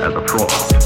as a fraud.